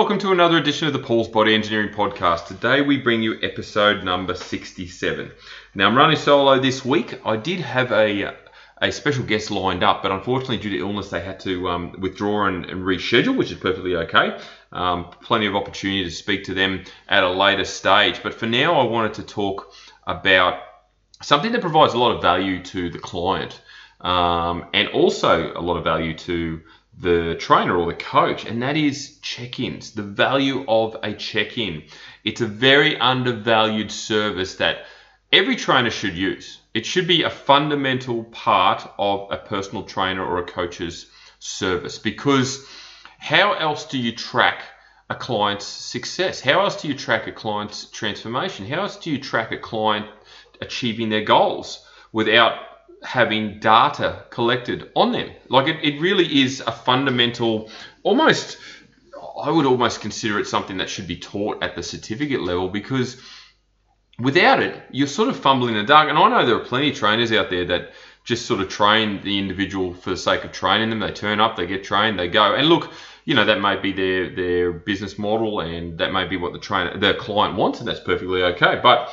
welcome to another edition of the Paul's Body Engineering Podcast. Today we bring you episode number 67. Now I'm running solo this week. I did have a a special guest lined up, but unfortunately due to illness they had to um, withdraw and, and, reschedule, which is perfectly okay. Um, plenty of opportunity to speak to them at a later stage. But for now I wanted to talk about something that provides a lot of value to the client um, and also a lot of value to the trainer or the coach, and that is check ins, the value of a check in. It's a very undervalued service that every trainer should use. It should be a fundamental part of a personal trainer or a coach's service because how else do you track a client's success? How else do you track a client's transformation? How else do you track a client achieving their goals without having data collected on them. Like it, it really is a fundamental, almost, I would almost consider it something that should be taught at the certificate level because without it, you're sort of fumbling in the dark. And I know there are plenty of trainers out there that just sort of train the individual for the sake of training them. They turn up, they get trained, they go. And look, you know that may be their their business model, and that may be what the trainer, the client wants, and that's perfectly okay. But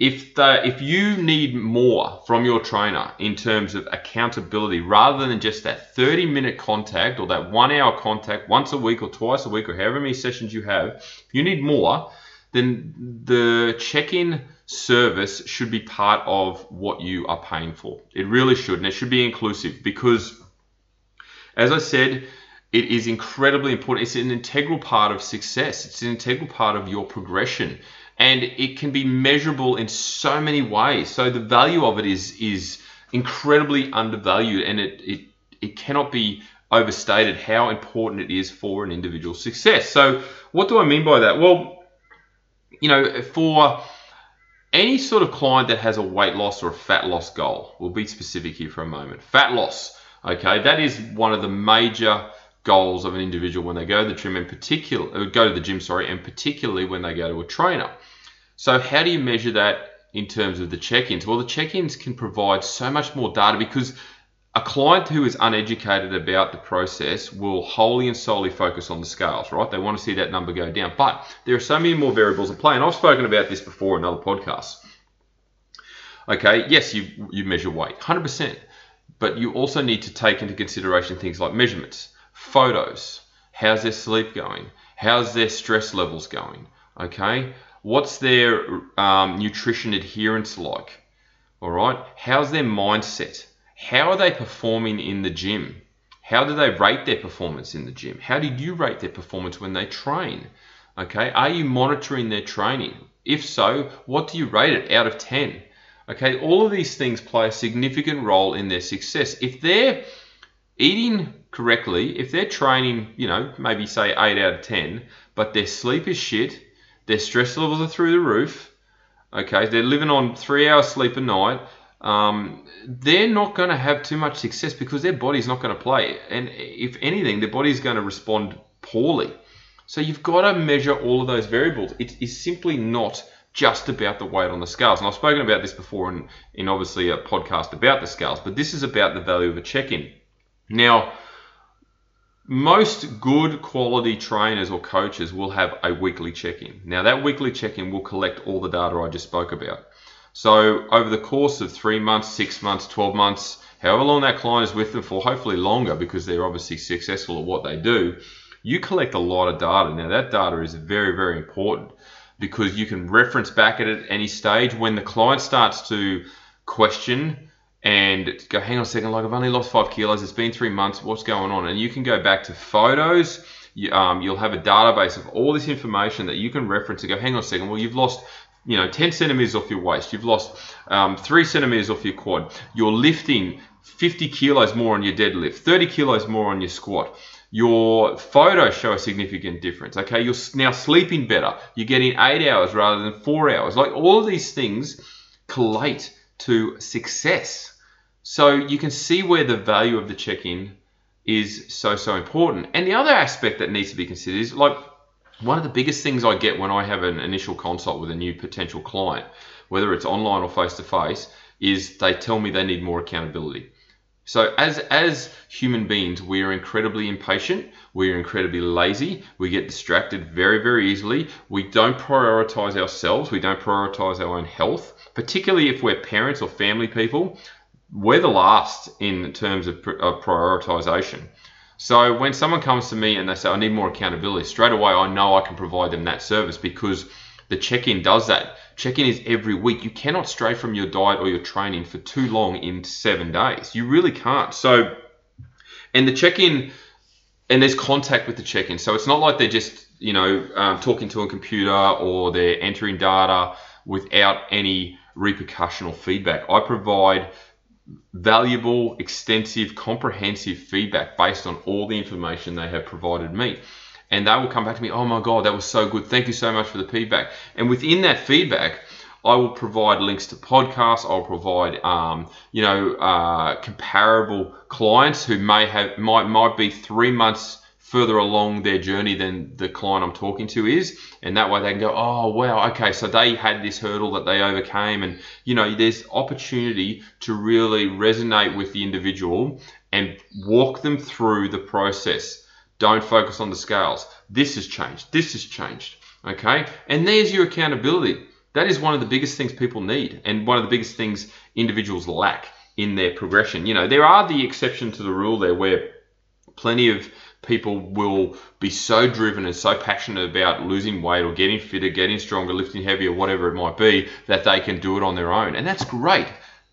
if the, if you need more from your trainer in terms of accountability rather than just that 30 minute contact or that one hour contact once a week or twice a week or however many sessions you have if you need more then the check-in service should be part of what you are paying for. It really should and it should be inclusive because as i said it is incredibly important. It's an integral part of success. It's an integral part of your progression and it can be measurable in so many ways. So the value of it is is incredibly undervalued, and it it, it cannot be overstated how important it is for an individual success. So what do I mean by that? Well, you know, for any sort of client that has a weight loss or a fat loss goal, we'll be specific here for a moment. Fat loss, okay, that is one of the major goals of an individual when they go to the gym, in particular, go to the gym, sorry, and particularly when they go to a trainer. So how do you measure that in terms of the check-ins? Well, the check-ins can provide so much more data because a client who is uneducated about the process will wholly and solely focus on the scales, right? They want to see that number go down. But there are so many more variables at play, and I've spoken about this before in other podcasts. Okay, yes, you you measure weight, 100%, but you also need to take into consideration things like measurements, photos, how's their sleep going, how's their stress levels going, okay? What's their um, nutrition adherence like? All right. How's their mindset? How are they performing in the gym? How do they rate their performance in the gym? How do you rate their performance when they train? Okay. Are you monitoring their training? If so, what do you rate it out of 10? Okay. All of these things play a significant role in their success. If they're eating correctly, if they're training, you know, maybe say 8 out of 10, but their sleep is shit, their stress levels are through the roof. Okay, they're living on three hours sleep a night. Um, they're not going to have too much success because their body's not going to play. And if anything, their body's going to respond poorly. So you've got to measure all of those variables. It is simply not just about the weight on the scales. And I've spoken about this before in, in obviously a podcast about the scales, but this is about the value of a check in. Now, most good quality trainers or coaches will have a weekly check-in. Now that weekly check-in will collect all the data I just spoke about. So over the course of three months, six months, 12 months, however long that client is with them for, hopefully longer because they're obviously successful at what they do, you collect a lot of data. Now that data is very, very important because you can reference back at any stage when the client starts to question and go, hang on a second, like I've only lost five kilos, it's been three months, what's going on? And you can go back to photos, you, um, you'll have a database of all this information that you can reference and go, hang on a second, well, you've lost you know 10 centimeters off your waist. You've lost um, 3 centimeters off your quad. You're lifting 50 kilos more on your deadlift 30 kilos more on your squat. Your photos show a significant difference okay? You're now sleeping better. You're getting 8 hours rather than 4 hours. Like all of these things collate to success so you can see where the value of the check-in is so so important. And the other aspect that needs to be considered is like one of the biggest things I get when I have an initial consult with a new potential client, whether it's online or face to face, is they tell me they need more accountability. So as as human beings, we are incredibly impatient. We are incredibly lazy. We get distracted very very easily. We don't prioritize ourselves. We don't prioritize our own health, particularly if we're parents or family people. We're the last in terms of, of prioritization. So when someone comes to me and they say I need more accountability, straight away I know I can provide them that service because the check-in does that. Check-in is every week. You cannot stray from your diet or your training for too long in seven days. You really can't. So, and the check-in, and there's contact with the check-in. So it's not like they're just you know um, talking to a computer or they're entering data without any repercussion or feedback. I provide valuable, extensive, comprehensive feedback based on all the information they have provided me and they will come back to me, oh my God, that was so good. Thank you so much for the feedback. And within that feedback, I will provide links to podcasts. I'll provide, um, you know, uh, comparable clients who may have might might be three months further along their journey than the client I'm talking to is, and that way they can go, oh wow, okay, so they had this hurdle that they overcame, and you know, there's opportunity to really resonate with the individual and walk them through the process don't focus on the scales. This has changed. This has changed. Okay? And there's your accountability. That is one of the biggest things people need and one of the biggest things individuals lack in their progression. You know, there are the exception to the rule there where plenty of people will be so driven and so passionate about losing weight or getting fitter, getting stronger, lifting heavier, whatever it might be, that they can do it on their own. And that's great.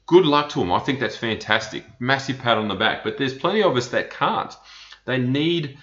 Good luck to them. I think that's fantastic. Massive pat on the back. But there's plenty of us that can't. They need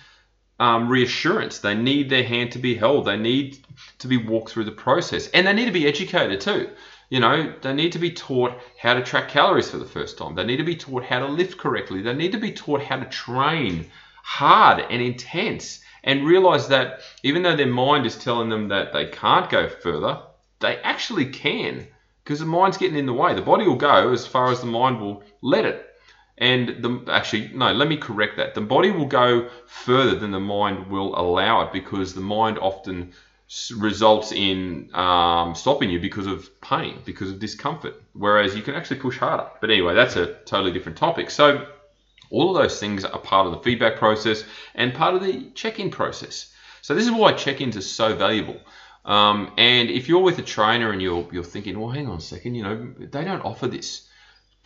um, reassurance. They need their hand to be held. They need to be walked through the process, and they need to be educated too. You know, they need to be taught how to track calories for the first time. They need to be taught how to lift correctly. They need to be taught how to train hard and intense and realize that even though their mind is telling them that they can't go further, they actually can because the mind's getting in the way. The body will go as far as the mind will let it. And the actually no, let me correct that. The body will go further than the mind will allow it because the mind often results in um, stopping you because of pain, because of discomfort. Whereas you can actually push harder. But anyway, that's a totally different topic. So all of those things are part of the feedback process and part of the check-in process. So this is why check-ins are so valuable. Um, and if you're with a trainer and you're you're thinking, well, hang on a second, you know, they don't offer this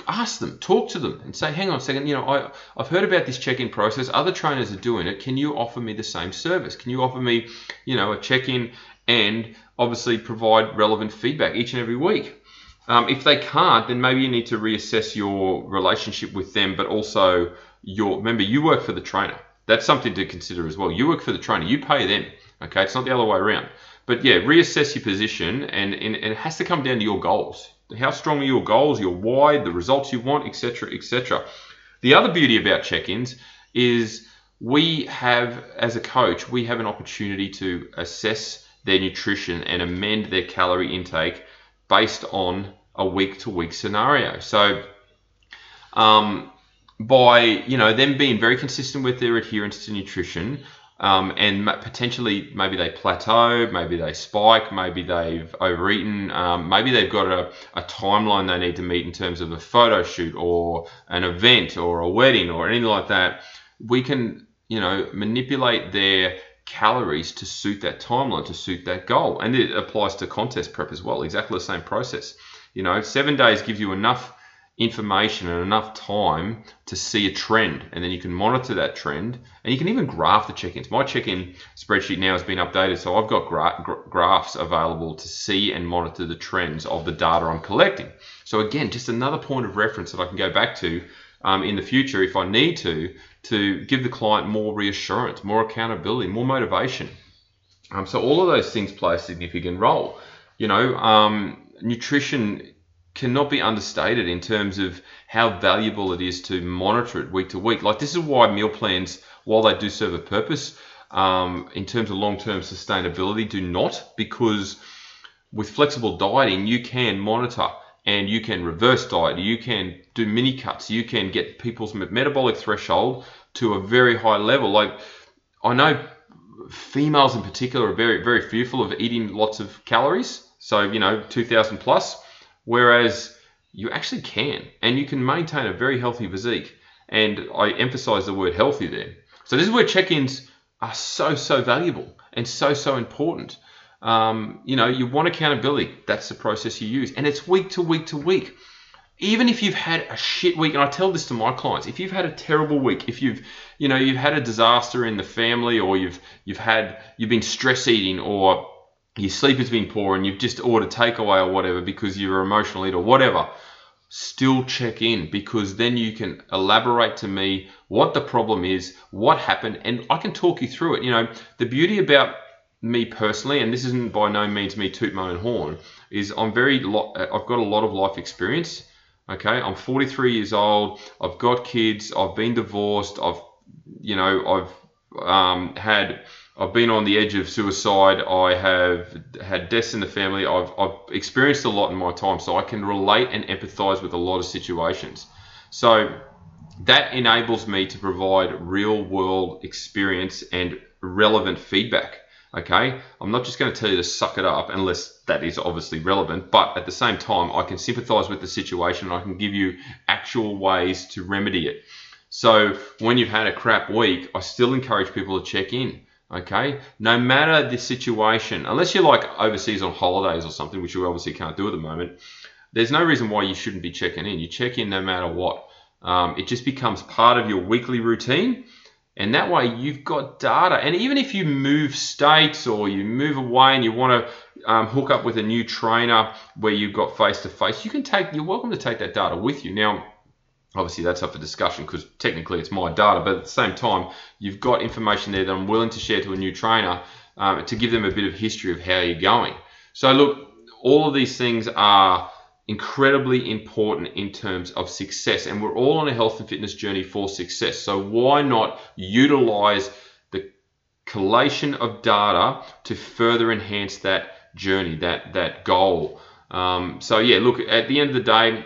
ask them, talk to them, and say, hang on a second, you know, I, I've heard about this check-in process. Other trainers are doing it. Can you offer me the same service? Can you offer me, you know, a check-in and obviously provide relevant feedback each and every week? Um, if they can't, then maybe you need to reassess your relationship with them, but also your remember you work for the trainer. That's something to consider as well. You work for the trainer. You pay them. Okay, it's not the other way around. But yeah, reassess your position, and, and, and it has to come down to your goals how strong are your goals, your why, the results you want, etc., etc. The other beauty about check-ins is we have, as a coach, we have an opportunity to assess their nutrition and amend their calorie intake based on a week-to-week scenario. So, um, by you know them being very consistent with their adherence to nutrition, um, and potentially maybe they plateau, maybe they spike, maybe they've overeaten, um, maybe they've got a, a, timeline they need to meet in terms of a photo shoot or an event or a wedding or anything like that. We can, you know, manipulate their calories to suit that timeline, to suit that goal. And it applies to contest prep as well, exactly the same process. You know, seven days gives you enough information and enough time to see a trend and then you can monitor that trend and you can even graph the check-ins. My check-in spreadsheet now has been updated so i've got gra- gra- graphs available to see and monitor the trends of the data i'm collecting. So again just another point of reference that i can go back to um, in the future if i need to to give the client more reassurance more accountability more motivation. Um, so all of those things play a significant role. You know um, nutrition cannot be understated in terms of how valuable it is to monitor it week to week. Like this is why meal plans, while they do serve a purpose, um, in terms of long-term sustainability, do not because with flexible dieting you can monitor and you can reverse diet, you can do mini cuts, you can get people's metabolic threshold to a very high level. Like I know females in particular are very very fearful of eating lots of calories, so you know 2,000 plus Whereas you actually can, and you can maintain a very healthy physique And I emphasize the word healthy there. So this is where check-ins are so, so valuable and so, so important. Um, you know, you want accountability. That's the process you use. And it's week to week to week. Even if you've had a shit week, and I tell this to my clients, if you've had a terrible week, if you've, you know, you've had a disaster in the family, or you've you've had you've been stress eating, or your sleep has been poor, and you've just ordered takeaway or whatever because you're emotional eater or whatever, still check in because then you can elaborate to me what the problem is, what happened, and I can talk you through it. You know, the beauty about me personally, and this isn't by no means me toot my own horn, is I'm very lo- uh, I've got a lot of life experience. Okay, I'm 43 years old. I've got kids. I've been divorced. I've you know I've um, had I've been on the edge of suicide. I have had deaths in the family. I've, I've experienced a lot in my time, so I can relate and empathize with a lot of situations. So that enables me to provide real world experience and relevant feedback. Okay, I'm not just going to tell you to suck it up unless that is obviously relevant, but at the same time, I can sympathize with the situation and I can give you actual ways to remedy it. So when you've had a crap week, I still encourage people to check in. Okay, no matter the situation, unless you're like overseas on holidays or something, which you obviously can't do at the moment, there's no reason why you shouldn't be checking in. You check in no matter what. Um, it just becomes part of your weekly routine and that way you've got data. And even if you move states or you move away and you want to um, hook up with a new trainer where you've got face to face, you can take. You're welcome to take that data with you. Now, obviously that's up for discussion because technically it's my data, but at the same time you've got information there that I'm willing to share to a new trainer um, to give them a bit of history of how you're going. So look, all of these things are incredibly important in terms of success. And we're all on a health and fitness journey for success. So why not utilize the collation of data to further enhance that journey, that that goal? Um, so yeah, look, at the end of the day,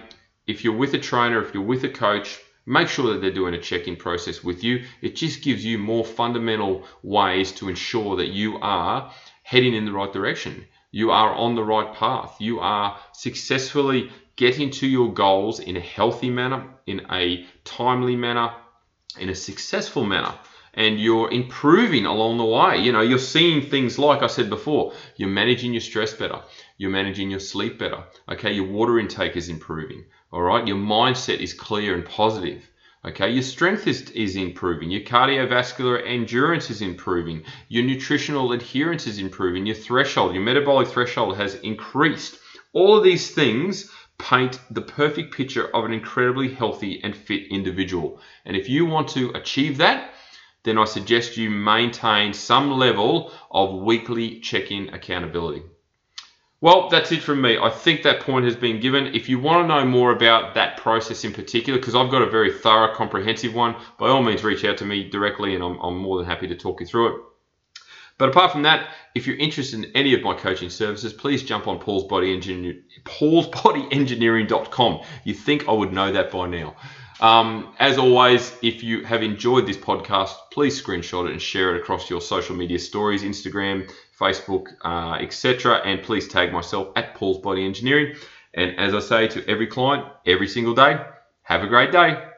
if you're with a trainer, if you're with a coach, make sure that they're doing a check-in process with you. It just gives you more fundamental ways to ensure that you are heading in the right direction. You are on the right path. You are successfully getting to your goals in a healthy manner, in a timely manner, in a successful manner. And you're improving along the way. You know, you're seeing things like I said before, you're managing your stress better, you're managing your sleep better. Okay, your water intake is improving. All right, your mindset is clear and positive. Okay, your strength is, is improving, your cardiovascular endurance is improving, your nutritional adherence is improving, your threshold, your metabolic threshold has increased. All of these things paint the perfect picture of an incredibly healthy and fit individual. And if you want to achieve that, then I suggest you maintain some level of weekly check in accountability. Well, that's it from me. I think that point has been given. If you want to know more about that process in particular, because I've got a very thorough, comprehensive one, by all means reach out to me directly and I'm, I'm more than happy to talk you through it. But apart from that, if you're interested in any of my coaching services, please jump on Paul's Body Engineer, paulsbodyengineering.com. You think I would know that by now. Um, as always, if you have enjoyed this podcast, please screenshot it and share it across your social media stories, Instagram, Facebook, uh, etc. And please tag myself at Paul's Body Engineering. And as I say to every client every single day, have a great day.